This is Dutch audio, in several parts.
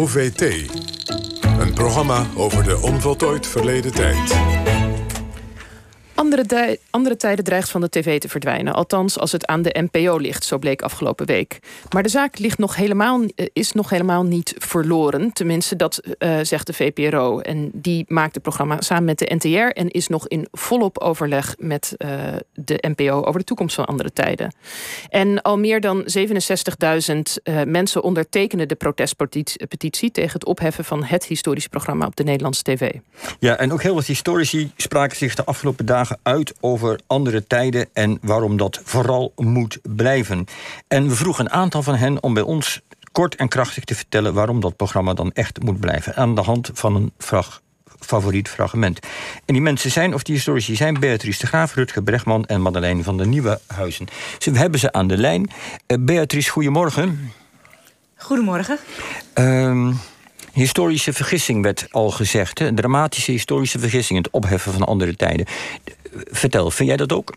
OVT. Een programma over de onvoltooid verleden tijd. Andere, andere, tijden dreigt van de tv te verdwijnen. Althans, als het aan de NPO ligt, zo bleek afgelopen week. Maar de zaak ligt nog helemaal, eh, is nog helemaal niet verloren. Tenminste, dat uh, zegt de VPRO. En die maakt het programma samen met de NTR... en is nog in volop overleg met uh, de NPO... over de toekomst van andere tijden. En al meer dan 67.000 mensen ondertekenen de protestpetitie... tegen het opheffen van het historische programma op de Nederlandse tv. Ja, en ook heel wat historici spraken zich de afgelopen dagen uit over andere tijden en waarom dat vooral moet blijven. En we vroegen een aantal van hen om bij ons kort en krachtig te vertellen waarom dat programma dan echt moet blijven. Aan de hand van een frag favoriet fragment. En die mensen zijn, of die historici zijn, Beatrice de Graaf, Rutger Bregman en Madeleine van der Nieuwe Huizen. we hebben ze aan de lijn. Uh, Beatrice, goedemorgen. Goedemorgen. Uh, historische vergissing werd al gezegd. Hè? Een dramatische historische vergissing, het opheffen van andere tijden. Vertel, vind jij dat ook?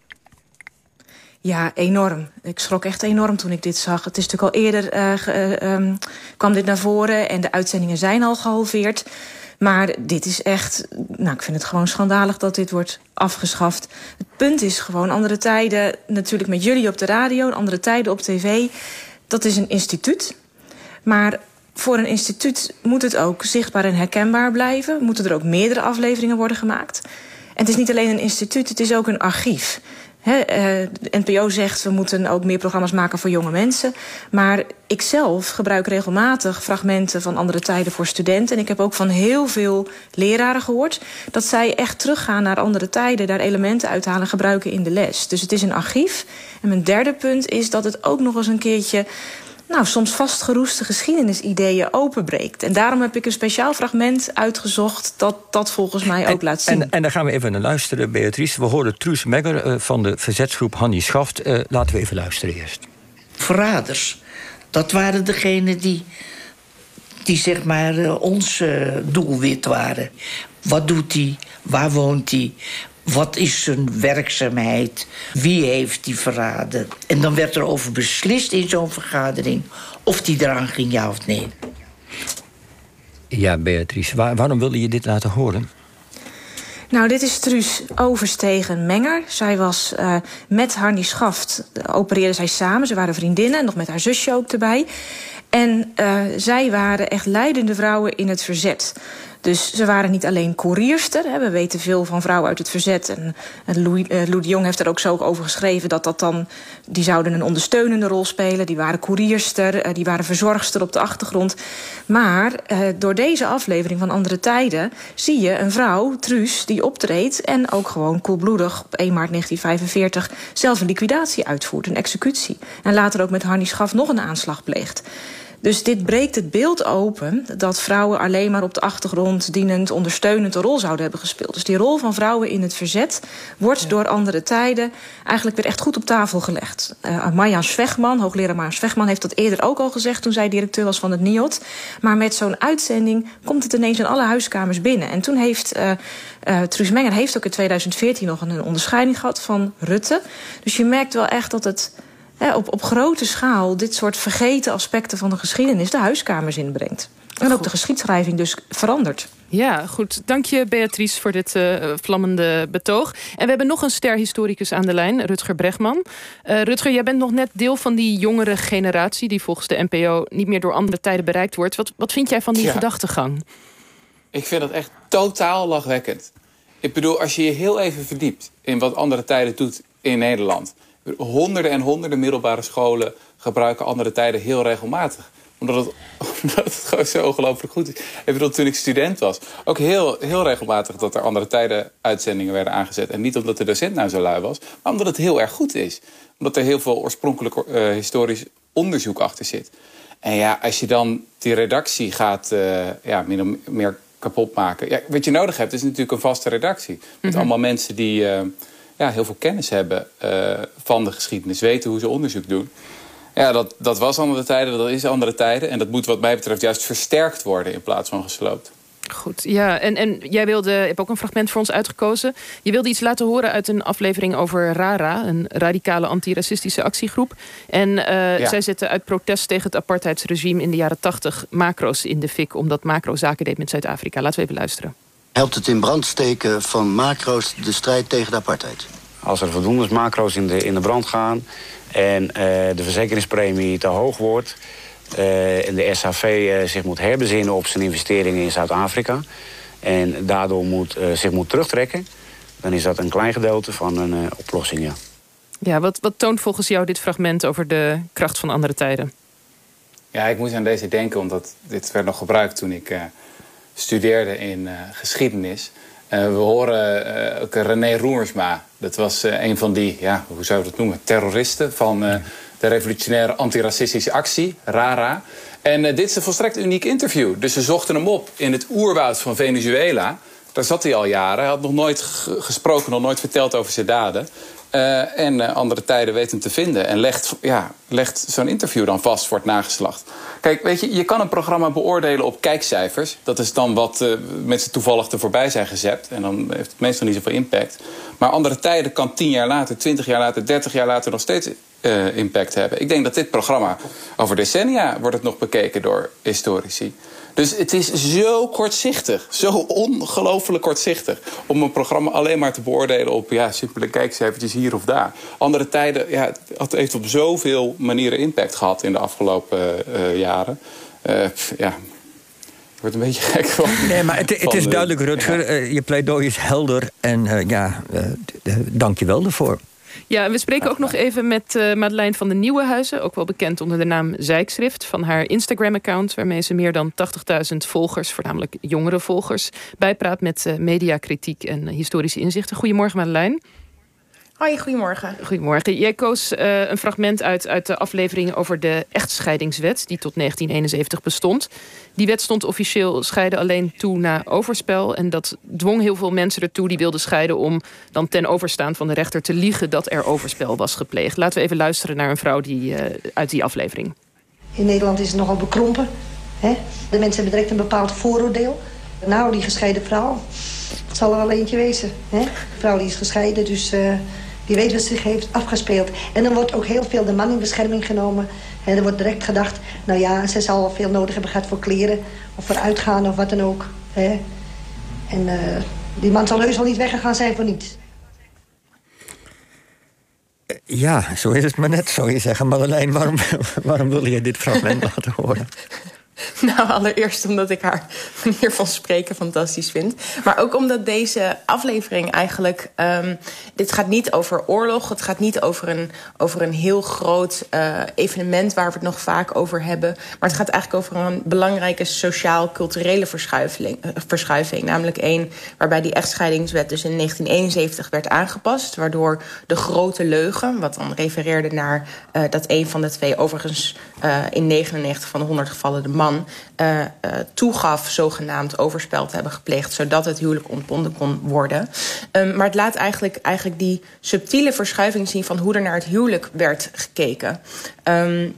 Ja, enorm. Ik schrok echt enorm toen ik dit zag. Het is natuurlijk al eerder uh, kwam dit naar voren en de uitzendingen zijn al gehalveerd. Maar dit is echt, nou, ik vind het gewoon schandalig dat dit wordt afgeschaft. Het punt is gewoon, andere tijden, natuurlijk met jullie op de radio, andere tijden op tv. Dat is een instituut. Maar voor een instituut moet het ook zichtbaar en herkenbaar blijven. Moeten er ook meerdere afleveringen worden gemaakt. En het is niet alleen een instituut, het is ook een archief. He, uh, de NPO zegt we moeten ook meer programma's maken voor jonge mensen. Maar ik zelf gebruik regelmatig fragmenten van andere tijden voor studenten. En ik heb ook van heel veel leraren gehoord dat zij echt teruggaan naar andere tijden, daar elementen uithalen, gebruiken in de les. Dus het is een archief. En mijn derde punt is dat het ook nog eens een keertje nou, soms vastgeroeste geschiedenisideeën openbreekt. En daarom heb ik een speciaal fragment uitgezocht... dat dat volgens mij ook laat zien. En, en daar gaan we even naar luisteren, Beatrice. We horen Truus Megger uh, van de verzetsgroep Hannie Schaft. Uh, laten we even luisteren eerst. Verraders, dat waren degenen die, die zeg maar uh, ons doelwit waren. Wat doet hij? Waar woont hij? Wat is zijn werkzaamheid? Wie heeft die verraden? En dan werd er over beslist in zo'n vergadering of die eraan ging, ja of nee. Ja, Beatrice, waarom wilde je dit laten horen? Nou, dit is Truus Overstegen Menger. Zij was uh, met Harnie Schaft, opereerden zij samen. Ze waren vriendinnen, nog met haar zusje ook erbij. En uh, zij waren echt leidende vrouwen in het verzet. Dus ze waren niet alleen koerierster. Hè. We weten veel van vrouwen uit het verzet. En, Louis, uh, Louis de Jong heeft er ook zo over geschreven... dat dat dan, die zouden een ondersteunende rol spelen. Die waren koerierster, uh, die waren verzorgster op de achtergrond. Maar uh, door deze aflevering van Andere Tijden... zie je een vrouw, Truus, die optreedt... en ook gewoon koelbloedig op 1 maart 1945... zelf een liquidatie uitvoert, een executie. En later ook met Harnie Schaf nog een aanslag pleegt. Dus dit breekt het beeld open dat vrouwen alleen maar op de achtergrond dienend, ondersteunend een rol zouden hebben gespeeld. Dus die rol van vrouwen in het verzet wordt ja. door andere tijden eigenlijk weer echt goed op tafel gelegd. Uh, Marjan Svegman, hoogleraar Marjan Svegman, heeft dat eerder ook al gezegd toen zij directeur was van het NIOT. Maar met zo'n uitzending komt het ineens in alle huiskamers binnen. En toen heeft uh, uh, Truus Menger heeft ook in 2014 nog een onderscheiding gehad van Rutte. Dus je merkt wel echt dat het op, op grote schaal dit soort vergeten aspecten van de geschiedenis de huiskamers inbrengt. En ook de geschiedschrijving dus verandert. Ja, goed. Dank je Beatrice voor dit uh, vlammende betoog. En we hebben nog een ster-historicus aan de lijn, Rutger Bregman. Uh, Rutger, jij bent nog net deel van die jongere generatie... die volgens de NPO niet meer door andere tijden bereikt wordt. Wat, wat vind jij van die ja. gedachtegang? Ik vind dat echt totaal lachwekkend. Ik bedoel, als je je heel even verdiept in wat andere tijden doet in Nederland... Honderden en honderden middelbare scholen gebruiken andere tijden heel regelmatig. Omdat het, omdat het gewoon zo ongelooflijk goed is. Ik bedoel, toen ik student was, ook heel, heel regelmatig dat er andere tijden uitzendingen werden aangezet. En niet omdat de docent nou zo lui was, maar omdat het heel erg goed is. Omdat er heel veel oorspronkelijk uh, historisch onderzoek achter zit. En ja, als je dan die redactie gaat uh, ja, meer, meer kapot maken. Ja, wat je nodig hebt is natuurlijk een vaste redactie. Met mm -hmm. allemaal mensen die... Uh, ja, heel veel kennis hebben uh, van de geschiedenis, weten hoe ze onderzoek doen. Ja, dat, dat was andere tijden, dat is andere tijden. En dat moet wat mij betreft juist versterkt worden in plaats van gesloopt. Goed, ja. En, en jij wilde, je hebt ook een fragment voor ons uitgekozen. Je wilde iets laten horen uit een aflevering over RARA... een radicale antiracistische actiegroep. En uh, zij zetten uit protest tegen het apartheidsregime... in de jaren tachtig macro's in de fik... omdat macro zaken deed met Zuid-Afrika. Laten we even luisteren. Helpt het in brand steken van macro's de strijd tegen de apartheid? Als er voldoende macro's in de, in de brand gaan... en uh, de verzekeringspremie te hoog wordt... Uh, en de SAV uh, zich moet herbezinnen op zijn investeringen in Zuid-Afrika... en daardoor moet, uh, zich moet terugtrekken... dan is dat een klein gedeelte van een oplossing, ja. Ja, wat, wat toont volgens jou dit fragment over de kracht van andere tijden? Ja, ik moet aan deze denken, omdat dit werd nog gebruikt toen ik studeerde in geschiedenis... we horen ook René Roemersma. Dat was een van die, ja, hoe zou je dat noemen, terroristen van de revolutionaire antiracistische actie, RARA. En dit is een volstrekt uniek interview. Dus ze zochten hem op in het oerwoud van Venezuela. Daar zat hij al jaren. Hij had nog nooit gesproken, nog nooit verteld over zijn daden. Uh, en uh, andere tijden weten te vinden. En legt, ja, legt zo'n interview dan vast voor het nageslacht. Kijk, weet je, je kan een programma beoordelen op kijkcijfers. Dat is dan wat uh, mensen toevallig er voorbij zijn gezet. En dan heeft het meestal niet zoveel impact. Maar andere tijden kan tien jaar later, twintig jaar later, dertig jaar later nog steeds uh, impact hebben. Ik denk dat dit programma over decennia wordt het nog bekeken door historici. Dus het is zo kortzichtig, zo ongelooflijk kortzichtig... om een programma alleen maar te beoordelen op ja, simpele kijkcijfertjes hier of daar. Andere tijden, ja, het heeft op zoveel manieren impact gehad in de afgelopen uh, jaren. Uh, ja, wordt een beetje gek van. Nee, maar het, het is duidelijk, Rutger. Ja. je pleidooi is helder. En uh, ja, dank je wel daarvoor. Ja, we spreken ook nog even met uh, van de Nieuwenhuizen. Ook wel bekend onder de naam Zijkschrift. Van haar Instagram-account, waarmee ze meer dan 80.000 volgers... voornamelijk jongere volgers, bijpraat met uh, mediakritiek en historische inzichten. Goedemorgen, Madeleine. Hoi, goedemorgen. Goedemorgen. Jij koos uh, een fragment uit, uit de aflevering over de echtscheidingswet... die tot 1971 bestond. Die wet stond officieel scheiden alleen toe na overspel. En dat dwong heel veel mensen ertoe die wilden scheiden... om dan ten overstaan van de rechter te liegen dat er overspel was gepleegd. Laten we even luisteren naar een vrouw die, uh, uit die aflevering. In Nederland is het nogal bekrompen. Hè? De mensen hebben direct een bepaald vooroordeel. Nou, die gescheiden vrouw, het zal er wel eentje wezen. Hè? De vrouw die is gescheiden, dus... Uh, die weet wat zich heeft afgespeeld. En dan wordt ook heel veel de man in bescherming genomen. En er wordt direct gedacht, nou ja, ze zal wel veel nodig hebben gehad voor kleren... of voor uitgaan of wat dan ook. Hè? En uh, die man zal heus wel niet weggegaan zijn voor niets. Ja, zo is het maar net, zou je zeggen. Marjolein, waarom, waarom wil je dit fragment laten horen? Nou, allereerst omdat ik haar manier van spreken fantastisch vind. Maar ook omdat deze aflevering eigenlijk... Um, dit gaat niet over oorlog. Het gaat niet over een, over een heel groot uh, evenement... waar we het nog vaak over hebben. Maar het gaat eigenlijk over een belangrijke sociaal-culturele verschuiving, uh, verschuiving. Namelijk één waarbij die echtscheidingswet dus in 1971 werd aangepast. Waardoor de grote leugen, wat dan refereerde naar... Uh, dat een van de twee overigens in 99 van de 100 gevallen de man uh, uh, toegaf zogenaamd overspel te hebben gepleegd... zodat het huwelijk ontbonden kon worden. Um, maar het laat eigenlijk, eigenlijk die subtiele verschuiving zien... van hoe er naar het huwelijk werd gekeken. Um,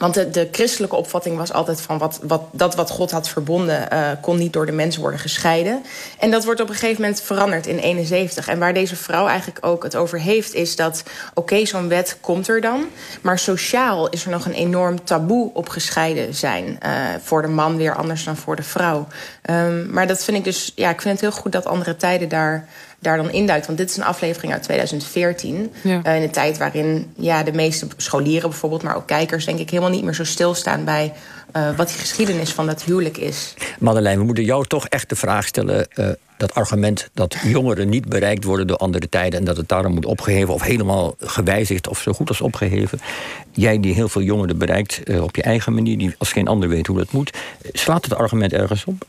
want de, christelijke opvatting was altijd van wat, wat, dat wat God had verbonden, uh, kon niet door de mens worden gescheiden. En dat wordt op een gegeven moment veranderd in 71. En waar deze vrouw eigenlijk ook het over heeft, is dat oké, zo'n wet komt er dan. Maar sociaal is er nog een enorm taboe op gescheiden zijn. Uh, voor de man weer anders dan voor de vrouw. Um, maar dat vind ik dus, ja, ik vind het heel goed dat andere tijden daar daar dan induikt. Want dit is een aflevering uit 2014. Ja. Uh, in een tijd waarin ja, de meeste scholieren bijvoorbeeld... maar ook kijkers denk ik helemaal niet meer zo stilstaan... bij uh, wat die geschiedenis van dat huwelijk is. Madeleine, we moeten jou toch echt de vraag stellen... Uh, dat argument dat jongeren niet bereikt worden door andere tijden... en dat het daarom moet opgeheven of helemaal gewijzigd... of zo goed als opgeheven. Jij die heel veel jongeren bereikt op je eigen manier... die als geen ander weet hoe dat moet. Slaat het argument ergens op?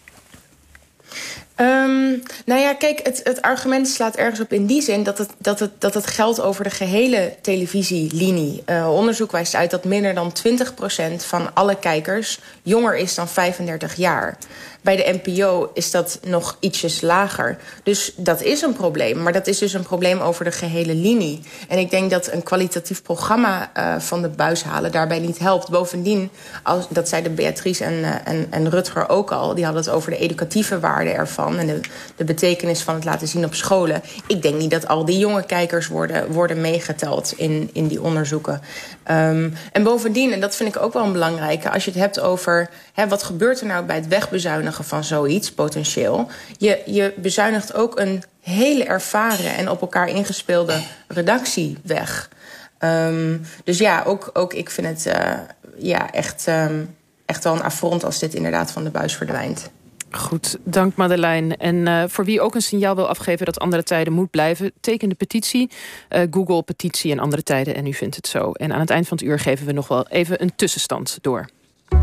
Um, nou ja, kijk, het, het, argument slaat ergens op in die zin dat het, dat het, dat het geldt over de gehele televisielinie. Uh, onderzoek wijst uit dat minder dan 20% van alle kijkers jonger is dan 35 jaar. Bij de NPO is dat nog ietsjes lager. Dus dat is een probleem. Maar dat is dus een probleem over de gehele linie. En ik denk dat een kwalitatief programma uh, van de buis halen daarbij niet helpt. Bovendien, als, dat zeiden Beatrice en, uh, en, en Rutger ook al... die hadden het over de educatieve waarde ervan... en de, de betekenis van het laten zien op scholen. Ik denk niet dat al die jonge kijkers worden, worden meegeteld in, in die onderzoeken. Um, en bovendien, en dat vind ik ook wel een belangrijke... als je het hebt over hè, wat gebeurt er nou bij het wegbezuinigen van zoiets, potentieel. Je, je bezuinigt ook een hele ervaren en op elkaar ingespeelde redactie weg. Um, dus ja, ook, ook ik vind het uh, ja, echt, um, echt wel een affront als dit inderdaad van de buis verdwijnt. Goed, dank Madeleine. En uh, voor wie ook een signaal wil afgeven dat andere tijden moet blijven, teken de petitie. Uh, Google petitie en andere tijden en u vindt het zo. En aan het eind van het uur geven we nog wel even een tussenstand door.